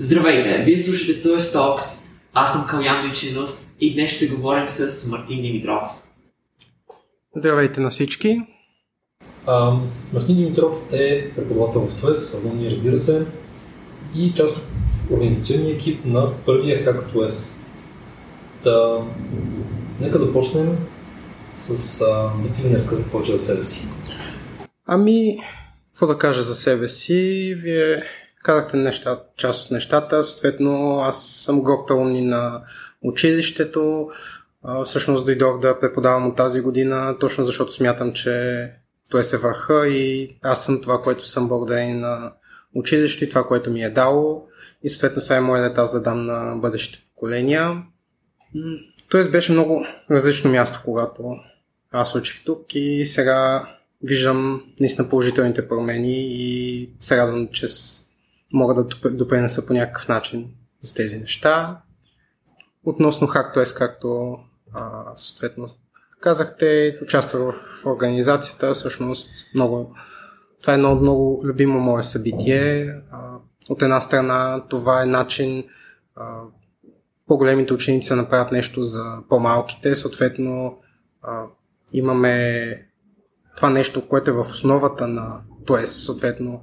Здравейте! Вие слушате TOS Talks. Аз съм Калян Дойчинов и днес ще говорим с Мартин Димитров. Здравейте на всички! А, Мартин Димитров е преподавател в ТОЕС, алумни разбира се, и част от организационния екип на първия хак ТОЕС. Да, нека започнем с а, бих ли не разказа повече за себе си. Ами, какво да кажа за себе си? Вие казахте неща, част от нещата. Съответно, аз съм гоктални на училището. Всъщност дойдох да преподавам от тази година, точно защото смятам, че той се върха и аз съм това, което съм благодарение на училище и това, което ми е дало. И съответно сега е моят дет аз да дам на бъдещите поколения. Тоест беше много различно място, когато аз учих тук и сега виждам наистина положителните промени и се радвам, че мога да допринеса по някакъв начин с тези неща. Относно HackToS, както а, съответно казахте, участвах в организацията, всъщност много това е едно много любимо мое събитие. От една страна това е начин а, по-големите ученици да направят нещо за по-малките, съответно а, имаме това нещо, което е в основата на ТОЕС, съответно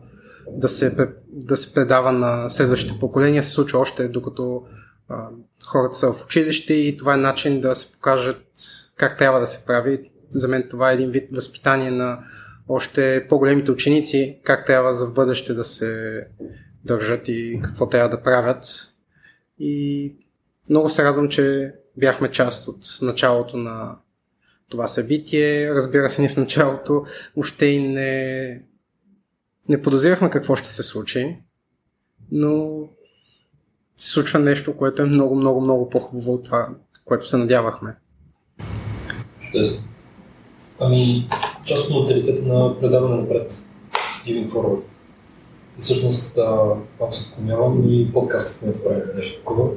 да се, да се предава на следващите поколения, се случва още докато а, хората са в училище и това е начин да се покажат как трябва да се прави. За мен това е един вид възпитание на още по-големите ученици, как трябва за в бъдеще да се държат и какво трябва да правят. И много се радвам, че бяхме част от началото на това събитие. Разбира се, ни в началото още и не, не подозирахме какво ще се случи, но се случва нещо, което е много, много, много по-хубаво от това, което се надявахме. Чудесно. Ами, част от модалитета на предаване напред, Giving Forward. И всъщност, ако се отклонявам, и подкастът ми да правим нещо такова.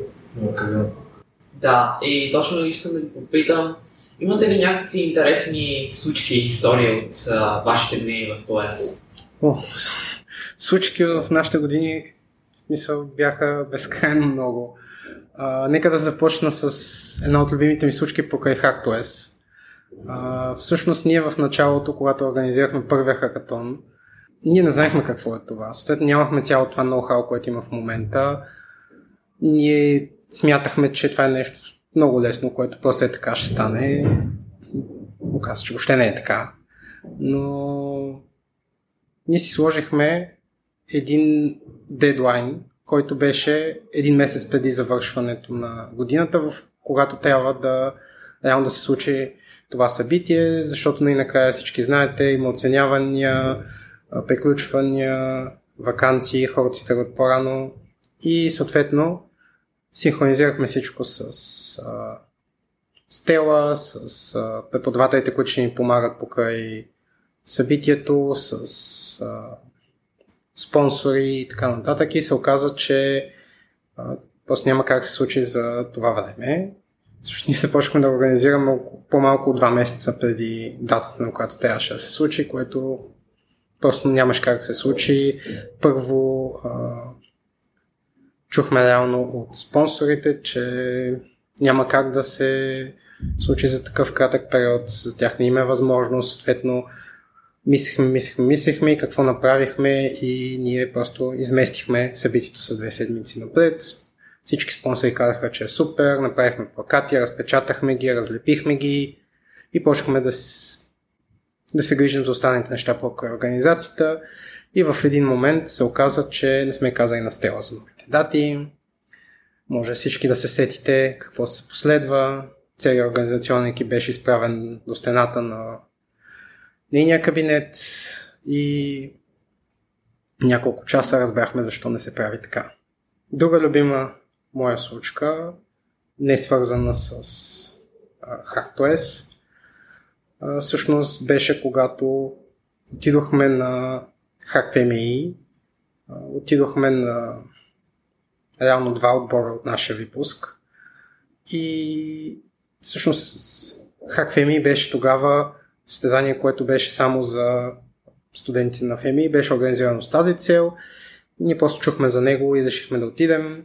Да, и точно искам да ви попитам, имате ли някакви интересни случки и истории от а, вашите години в ТОЕС? О, случки в нашите години в смисъл бяха безкрайно много. А, нека да започна с една от любимите ми случки покрай HackTOS. А, всъщност ние в началото, когато организирахме първия хакатон, ние не знаехме какво е това. Съответно нямахме цяло това ноу-хау, което има в момента. Ние смятахме, че това е нещо много лесно, което просто е така ще стане. Оказва, че въобще не е така. Но ние си сложихме един дедлайн, който беше един месец преди завършването на годината, в когато трябва да реално да се случи това събитие, защото накрая всички знаете, има оценявания, приключвания, вакансии, хората си тръгват по-рано и съответно синхронизирахме всичко с а, Стела, с а, преподавателите, които ще ни помагат покрай събитието, с а, спонсори и така нататък и се оказа, че а, просто няма как се случи за това време. Също ние започнахме да организираме по-малко от два месеца преди датата, на която трябваше да се случи, което просто нямаш как да се случи. Първо а, чухме реално от спонсорите, че няма как да се случи за такъв кратък период. За тях не има възможност. Съответно, мислихме, мислихме и какво направихме и ние просто изместихме събитието с две седмици напред. Всички спонсори казаха, че е супер, направихме плакати, разпечатахме ги, разлепихме ги и почнахме да, с... да се грижим за останалите неща по организацията. И в един момент се оказа, че не сме казали на Стела за новите дати. Може всички да се сетите какво се последва. Целият организационен екип беше изправен до стената на нейния кабинет и няколко часа разбрахме защо не се прави така. Друга любима моя случка, не е свързана с HackTOS, всъщност беше когато отидохме на HackFMI, отидохме на реално два отбора от нашия випуск и всъщност HackFMI беше тогава състезание, което беше само за студенти на ФМИ, беше организирано с тази цел ние просто чухме за него и решихме да отидем.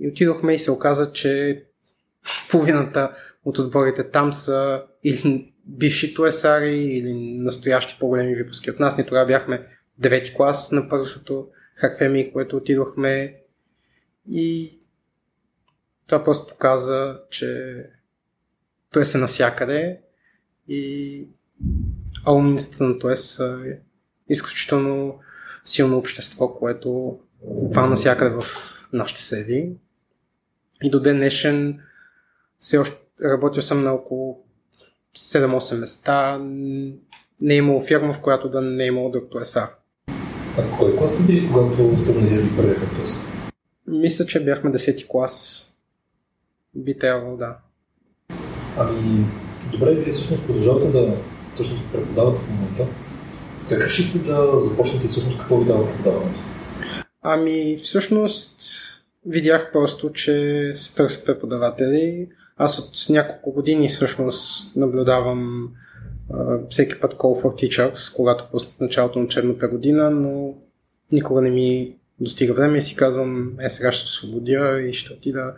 И отидохме и се оказа, че половината от отборите там са или бивши туесари, или настоящи по-големи випуски от нас. Ние тогава бяхме девети клас на първото Хакфеми, което отидохме. И това просто показа, че той се навсякъде и алуминистите на ТОЕС са изключително силно общество, което буквално навсякъде в нашите среди. И до ден днешен все още работил съм на около 7-8 места. Не е имало фирма, в която да не е имало доктор СА. А кой клас сте били, когато сте организирали първия клас? Мисля, че бяхме 10 клас. Би трябвало, да. Ами, добре, вие всъщност продължавате да точно преподавате в момента. Как решихте да започнете всъщност какво ви дава преподаването? Ами, всъщност видях просто, че се търсят преподаватели. Аз от няколко години всъщност наблюдавам uh, всеки път Call for Teachers, когато пуснат началото на учебната година, но никога не ми достига време и си казвам, е сега ще освободя и ще отида.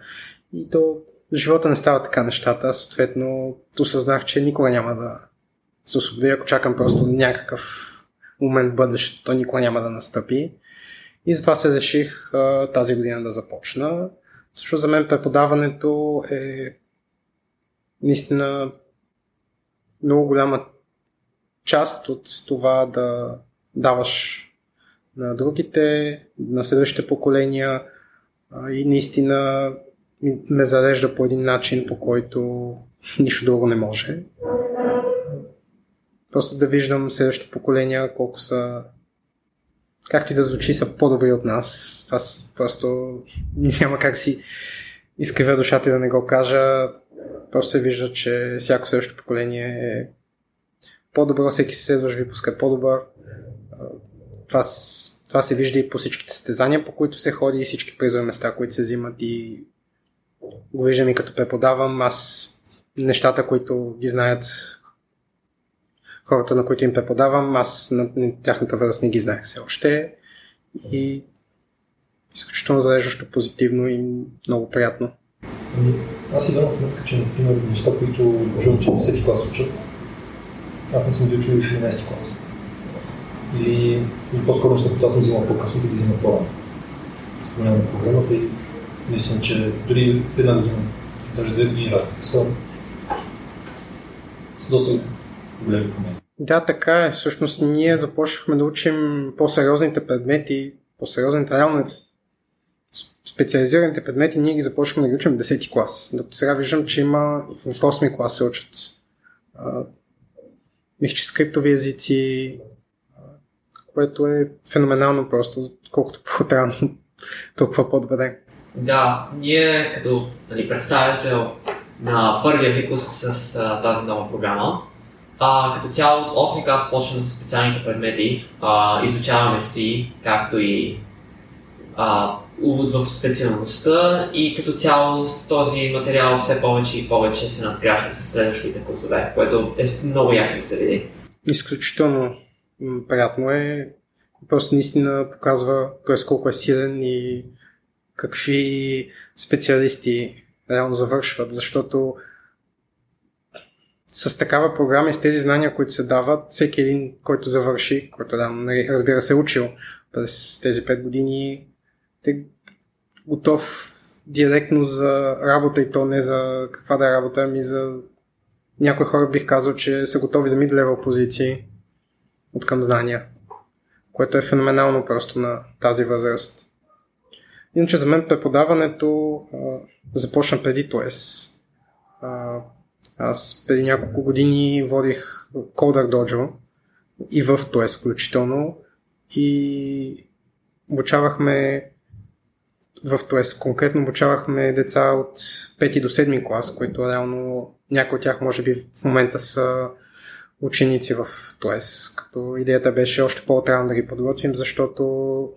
И то живота не става така нещата. Аз съответно осъзнах, че никога няма да се освободя, ако чакам просто някакъв момент в бъдещето, то никога няма да настъпи. И затова се реших тази година да започна. Също за мен преподаването е наистина много голяма част от това да даваш на другите, на следващите поколения и наистина ме зарежда по един начин, по който нищо друго не може. Просто да виждам следващите поколения колко са както и да звучи, са по-добри от нас. Това просто няма как си изкривя душата и да не го кажа. Просто се вижда, че всяко следващо поколение е по-добро, всеки следващ випуск е по-добър. Това, това се вижда и по всичките състезания, по които се ходи и всички призови места, които се взимат и го виждам и като преподавам. Аз нещата, които ги знаят хората, на които им преподавам, аз на тяхната възраст не ги знаех все още. И изключително зареждащо позитивно и много приятно. Ами, аз си давам сметка, че, например, неща, които можем, че 10 клас учат, аз не съм ги учил и в 11 клас. Или, или по-скоро неща, които аз съм взимал по-късно, да ги взимам по-рано. Спомнявам програмата и мисля, че дори една година, даже две години разлика са, са доста големи промени. Да, така е. Всъщност ние започнахме да учим по-сериозните предмети, по-сериозните реално специализираните предмети, ние ги започнахме да ги учим в 10 клас. Докато сега виждам, че има в 8 клас се учат. Мисля, че скриптови езици, което е феноменално просто, колкото по-рано, толкова по-добре. Да, ние като нали, представител на първия випуск с а, тази нова програма, а, като цяло от 8 клас почваме с специалните предмети, а, изучаваме си, както и а, увод в специалността и като цяло с този материал все повече и повече се надгражда с следващите класове, което е много яко да се види. Изключително приятно е. Просто наистина показва т.е. колко е силен и какви специалисти реално завършват, защото с такава програма и с тези знания, които се дават, всеки един, който завърши, който да, нали, разбира се, е учил през тези 5 години, е готов директно за работа и то не за каква да е работа, ами за някои хора бих казал, че са готови за mid-level позиции от към знания, което е феноменално просто на тази възраст. Иначе за мен преподаването а, започна преди ТОЕС. Аз преди няколко години водих Coder Dojo и в ТОЕС включително и обучавахме в ТОЕС конкретно обучавахме деца от 5 до 7 клас, които реално някои от тях може би в момента са ученици в ТОЕС, като идеята беше още по-отрано да ги подготвим, защото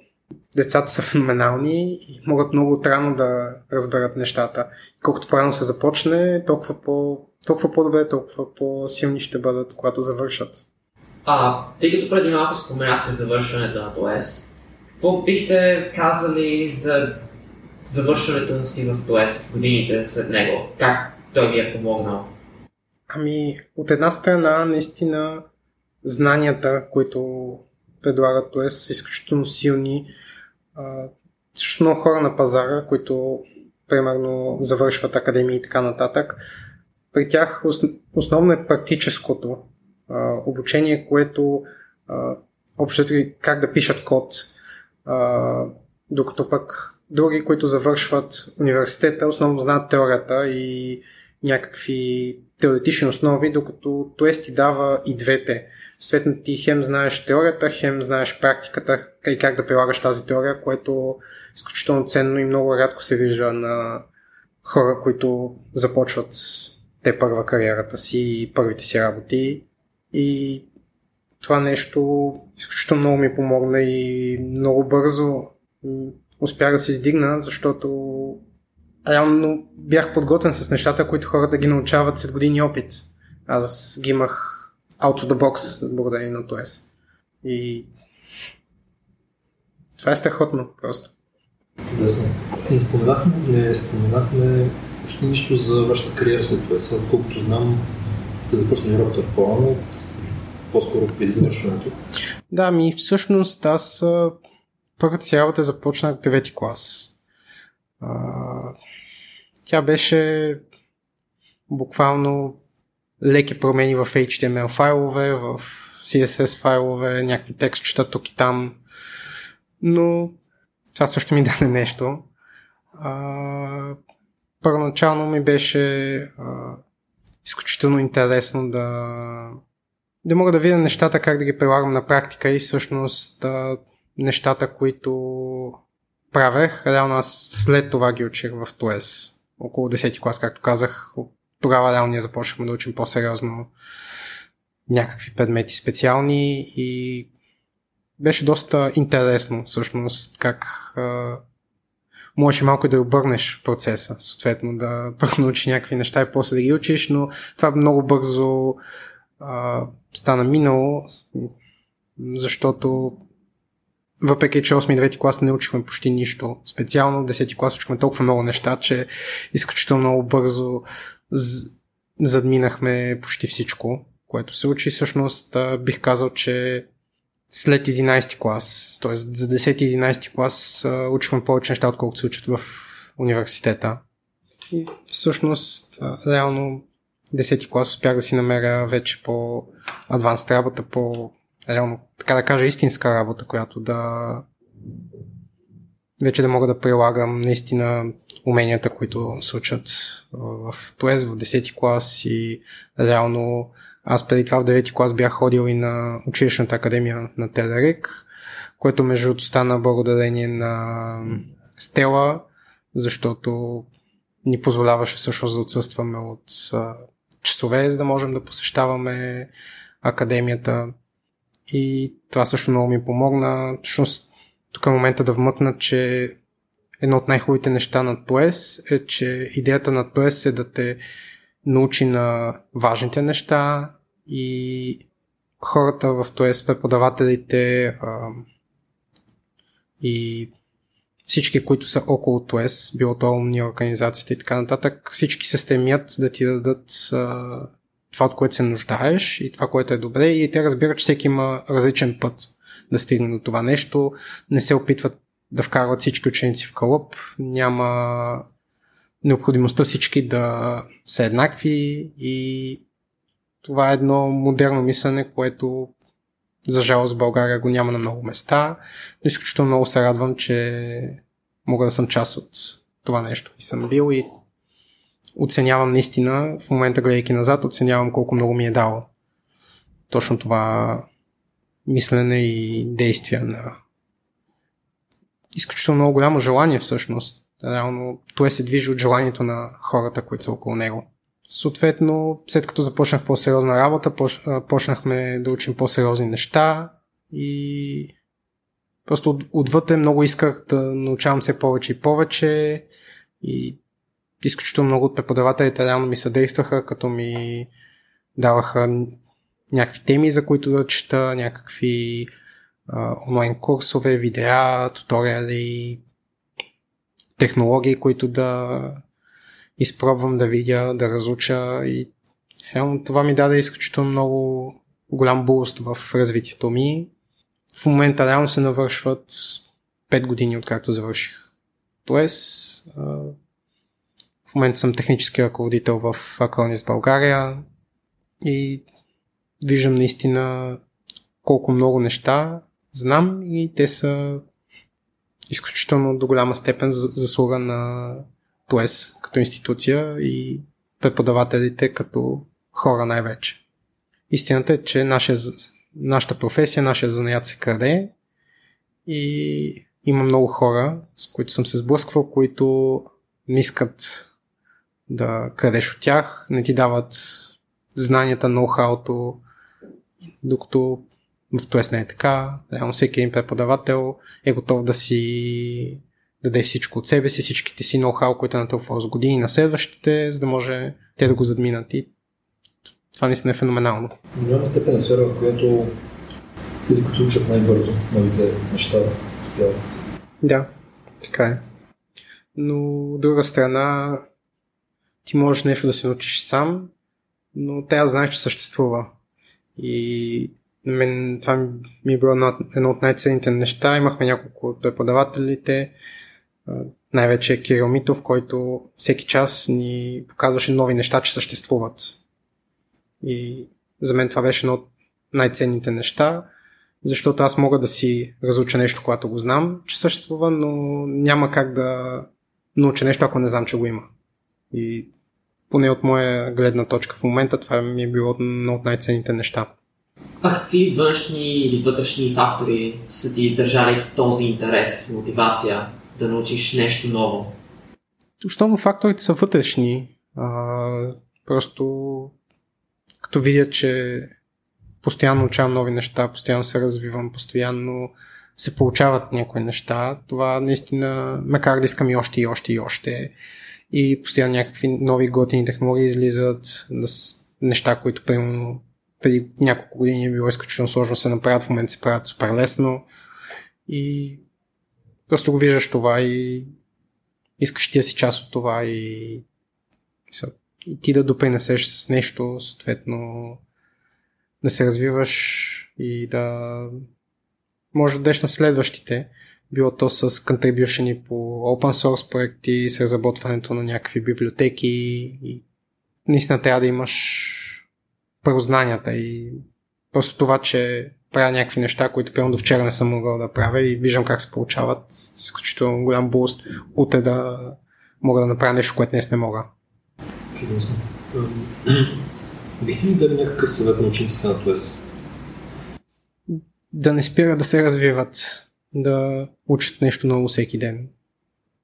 децата са феноменални и могат много отрано да разберат нещата. Колкото по-рано се започне, толкова, по, толкова по-добре, толкова по-силни ще бъдат, когато завършат. А, тъй като преди малко споменахте завършването на ТОЕС, какво бихте казали за завършването си в ТОЕС, годините след него? Как той ви е помогнал? Ами, от една страна, наистина, знанията, които предлагат ТОЕС, са изключително силни. Също много хора на пазара, които примерно завършват академии и така нататък. При тях основно е практическото а, обучение, което а, общото как да пишат код, а, докато пък други, които завършват университета, основно знаят теорията и някакви теоретични основи, докато ТОЕС ти дава и двете. Съответно ти хем знаеш теорията, хем знаеш практиката и как да прилагаш тази теория, което е изключително ценно и много рядко се вижда на хора, които започват те първа кариерата си и първите си работи. И това нещо изключително много ми помогна и много бързо успях да се издигна, защото реално бях подготвен с нещата, които хората ги научават след години опит. Аз ги имах out of the box, благодарение на ТОЕС. И това е страхотно просто. Чудесно. Не споменахме, не споменахме почти нищо за вашата кариера след ТОЕС. Колкото знам, сте започнали работа по-рано, по-скоро преди завършването. Да, ми всъщност аз първата си работа започнах в 9 клас. Тя беше буквално леки промени в HTML файлове, в CSS файлове, някакви текстчета тук и там. Но това също ми даде нещо. А, първоначално ми беше а, изключително интересно да, да мога да видя нещата, как да ги прилагам на практика и всъщност а, нещата, които правех, реално аз след това ги учих в ТОЕС. Около 10 клас, както казах, тогава реално ние започнахме да учим по-сериозно някакви предмети специални и беше доста интересно всъщност как а, можеш малко да обърнеш процеса, съответно да научиш някакви неща и после да ги учиш, но това много бързо а, стана минало, защото въпреки, че 8 и 9 клас не учихме почти нищо специално, 10 клас учихме толкова много неща, че изключително много бързо задминахме почти всичко, което се учи. Всъщност бих казал, че след 11 клас, т.е. за 10-11 клас учихме повече неща, отколкото се учат в университета. И всъщност, реално 10 клас успях да си намеря вече по адванс работа, по реално, така да кажа, истинска работа, която да вече да мога да прилагам наистина уменията, които се учат в ТОЕС, в 10 клас и реално аз преди това в 9 клас бях ходил и на училищната академия на Телерик, което между другото стана благодарение на Стела, защото ни позволяваше всъщност да отсъстваме от часове, за да можем да посещаваме академията. И това също много ми помогна. Всъщност, тук е момента да вмъкна, че едно от най-хубавите неща на ТОЕС е, че идеята на ТОЕС е да те научи на важните неща и хората в ТОЕС, преподавателите и всички, които са около ТОЕС, било то умни организациите и така нататък, всички се стремят да ти дадат а, това, от което се нуждаеш и това, което е добре. И те разбират, че всеки има различен път да стигне до това нещо, не се опитват да вкарват всички ученици в кълъп, няма необходимостта всички да са еднакви и това е едно модерно мислене, което за жалост България го няма на много места, но изключително много се радвам, че мога да съм част от това нещо и съм бил и оценявам наистина, в момента гледайки назад, оценявам колко много ми е дало точно това мислене и действия на изключително много голямо желание всъщност. Реално, това се движи от желанието на хората, които са около него. Съответно, след като започнах по-сериозна работа, почнахме да учим по-сериозни неща и просто отвътре много исках да научавам все повече и повече и изключително много от преподавателите реално ми съдействаха, като ми даваха някакви теми, за които да чета, някакви а, онлайн курсове, видеа, туториали, технологии, които да изпробвам да видя, да разуча и реално това ми даде изключително много голям буст в развитието ми. В момента реално се навършват 5 години откакто завърших ТОЕС. В момента съм технически ръководител в Акронис България и виждам наистина колко много неща знам и те са изключително до голяма степен заслуга на ТОЕС като институция и преподавателите като хора най-вече. Истината е, че нашия, нашата професия, нашия занаят се краде и има много хора, с които съм се сблъсквал, които не искат да крадеш от тях, не ти дават знанията, ноу-хауто, докато в ТОЕС не е така. Реално всеки един преподавател е готов да си даде всичко от себе си, всичките си ноу-хау, които е натрупвал с години на следващите, за да може те да го задминат. И това наистина е феноменално. В голяма степен е сфера, в която тези, които учат най-бързо новите неща, успяват. Да, така е. Но от друга страна, ти можеш нещо да се научиш сам, но тя знаеш, че съществува. И мен това ми е било едно от най-ценните неща. Имахме няколко от преподавателите, най-вече Кирил Митов, който всеки час ни показваше нови неща, че съществуват. И за мен това беше едно от най-ценните неща, защото аз мога да си разуча нещо, когато го знам, че съществува, но няма как да науча нещо, ако не знам, че го има. И поне от моя гледна точка в момента това ми е било едно от най-ценните неща. А какви външни или вътрешни фактори са ти държали този интерес, мотивация да научиш нещо ново? Основно факторите са вътрешни. А, просто като видя, че постоянно учавам нови неща, постоянно се развивам, постоянно се получават някои неща, това наистина ме кара да искам и още и още и още. И постоянно някакви нови готини технологии излизат, неща, които примерно преди няколко години е било изключително сложно се направят, в момента се правят супер лесно. И просто го виждаш това и искаш ти да си част от това и, и ти да допринесеш с нещо, съответно да се развиваш и да може да дадеш на следващите, било то с contribution по open source проекти, с разработването на някакви библиотеки и наистина трябва да имаш първознанията и просто това, че правя някакви неща, които примерно до вчера не съм могъл да правя и виждам как се получават с изключително голям буст, утре да мога да направя нещо, което днес не мога. Чудесно. Бихте ли дали някакъв съвет на учениците на ТОЕС? Да не спират да се развиват, да учат нещо ново всеки ден,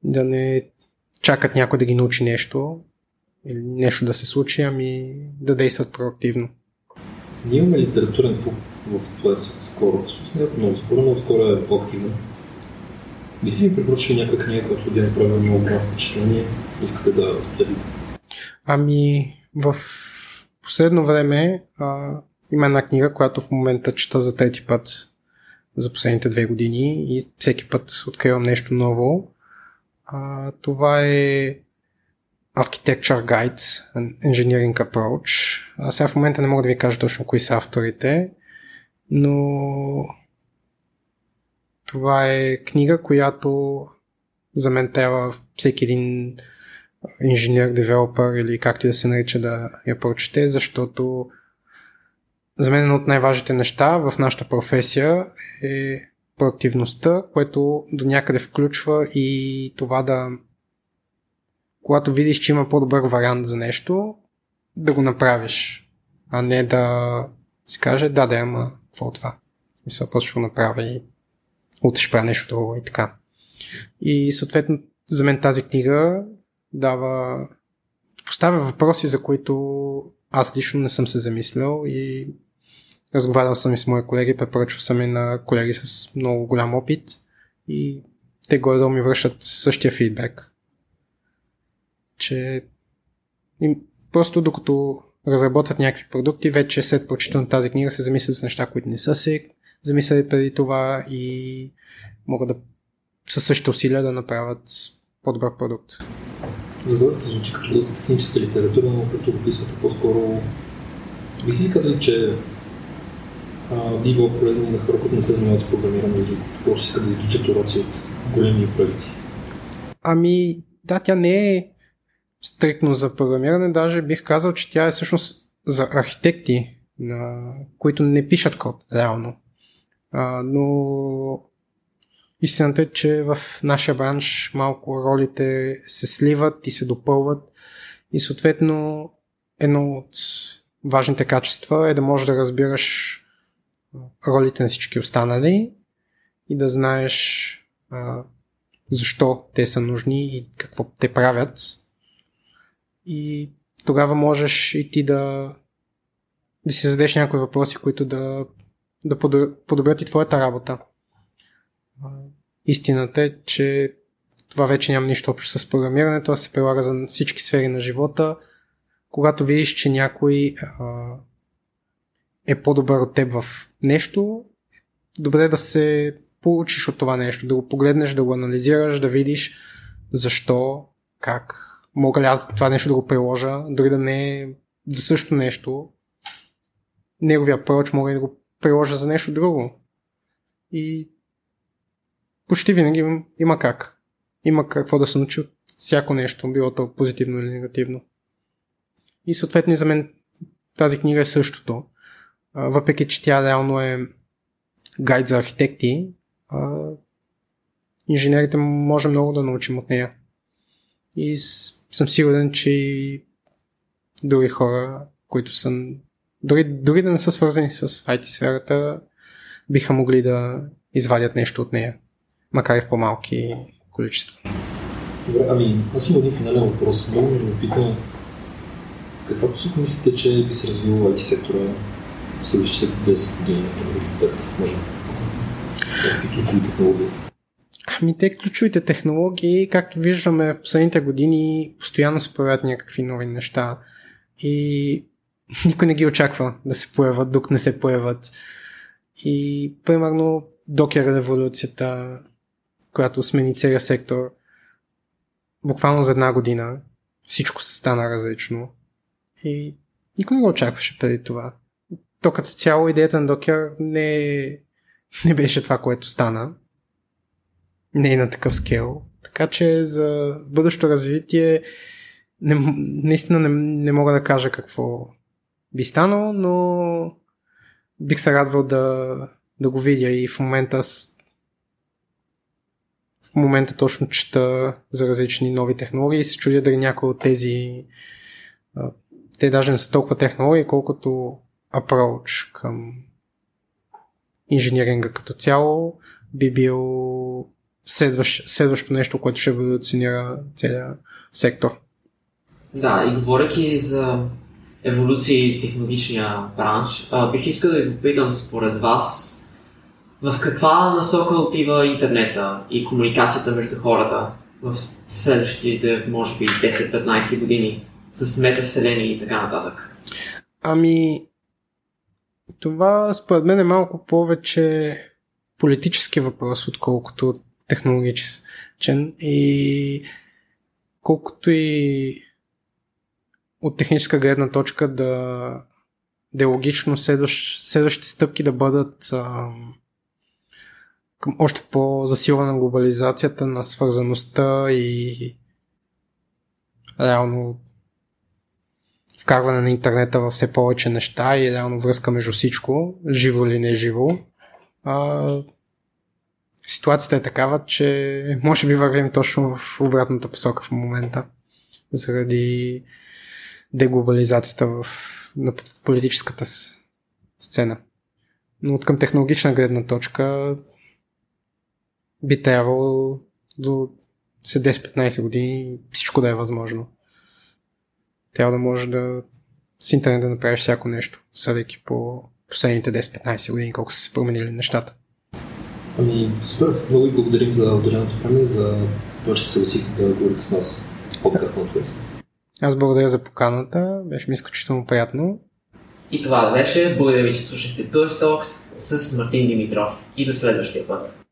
да не чакат някой да ги научи нещо, или нещо да се случи, ами да действат проактивно. Ние имаме литературен клуб в ТОЕС скоро. Не много скоро, но скоро е по-активен. Бихте ли препоръчали някаква книга, която да е направила много голямо впечатление? Искате да споделите? Ами, в последно време а, има една книга, която в момента чета за трети път за последните две години и всеки път откривам нещо ново. А, това е Architecture Guide, Engineering Approach. А сега в момента не мога да ви кажа точно кои са авторите, но това е книга, която за мен трябва всеки един инженер, девелопър или както и да се нарича да я прочете, защото за мен едно от най-важните неща в нашата професия е проактивността, което до някъде включва и това да когато видиш, че има по-добър вариант за нещо, да го направиш, а не да си каже, да, да, ама какво е това? В смисъл, просто ще го направя и утре ще правя нещо друго и така. И съответно, за мен тази книга дава поставя въпроси, за които аз лично не съм се замислял и разговарял съм и с мои колеги, препоръчвал съм и на колеги с много голям опит и те горе да ми връщат същия фидбек че им, просто докато разработват някакви продукти, вече след прочитане на тази книга се замислят с неща, които не са се замисляли преди това и могат да със същите усилия да направят по-добър продукт. Заглавието звучи като доста техническа литература, но като описвате по-скоро бих ли казали, че а, би било полезно на хора, които не се занимават с програмиране или просто искат да извличат уроци от големи проекти? Ами, да, тя не е стрикно за програмиране, даже бих казал, че тя е всъщност за архитекти, на, които не пишат код, реално. А, но истината е, че в нашия бранш малко ролите се сливат и се допълват и съответно едно от важните качества е да можеш да разбираш ролите на всички останали и да знаеш а, защо те са нужни и какво те правят. И тогава можеш и ти да, да си зададеш някои въпроси, които да, да подобрят и твоята работа. Истината е, че това вече няма нищо общо с програмирането, а се прилага за всички сфери на живота. Когато видиш, че някой а, е по-добър от теб в нещо, добре да се получиш от това нещо, да го погледнеш, да го анализираш, да видиш защо, как, мога ли аз това нещо да го приложа, дори да не е за също нещо, неговия проч мога и да го приложа за нещо друго. И почти винаги има как. Има какво да се научи от всяко нещо, било то позитивно или негативно. И съответно и за мен тази книга е същото. Въпреки, че тя реално е гайд за архитекти, инженерите може много да научим от нея. И съм сигурен, че и други хора, които са дори, дори да не са свързани с IT сферата, биха могли да извадят нещо от нея, макар и в по-малки количества. Добре, ами аз имам един финален въпрос. Много ми питам каква посока мислите, че би се развил IT сектора в следващите 10 години, или 5, може? Какви ключови технологии? Ами те ключовите технологии, както виждаме в последните години, постоянно се появяват някакви нови неща и никой не ги очаква да се появят, док не се появят. И примерно докер революцията, която смени целия сектор, буквално за една година всичко се стана различно. И никой не го очакваше преди това. То като цяло идеята на Докер не, не беше това, което стана. Не е на такъв скел. Така че за бъдещо развитие не, наистина не, не мога да кажа какво би станало, но бих се радвал да, да го видя и в момента с в момента точно чета за различни нови технологии и се чудя дали някои от тези те даже не са толкова технологии, колкото approach към инженеринга като цяло би бил следващ, следващото нещо, което ще еволюционира целият сектор. Да, и говоряки за еволюции технологичния бранш, а, бих искал да ви попитам според вас в каква насока отива интернета и комуникацията между хората в следващите, може би, 10-15 години с метавселени и така нататък? Ами, това според мен е малко повече политически въпрос, отколкото технологичен. И колкото и от техническа гледна точка да, да е логично следващ, следващите стъпки да бъдат а, към още по-засилване на глобализацията, на свързаността и реално вкарване на интернета във все повече неща и реално връзка между всичко, живо или не живо. А, ситуацията е такава, че може би вървим точно в обратната посока в момента. Заради деглобализацията в, на политическата сцена. Но от към технологична гледна точка би трябвало до 10-15 години всичко да е възможно. Трябва да може да с интернет да направиш всяко нещо, съдейки по последните 10-15 години, колко са се променили нещата. Ами, супер. Много ви благодарим за отделеното време, за това, че се съгласихте да говорите с нас в подкаста на Twist. Аз благодаря за поканата. Беше ми изключително приятно. И това беше. Благодаря ви, че слушахте Toy Talks с Мартин Димитров. И до следващия път.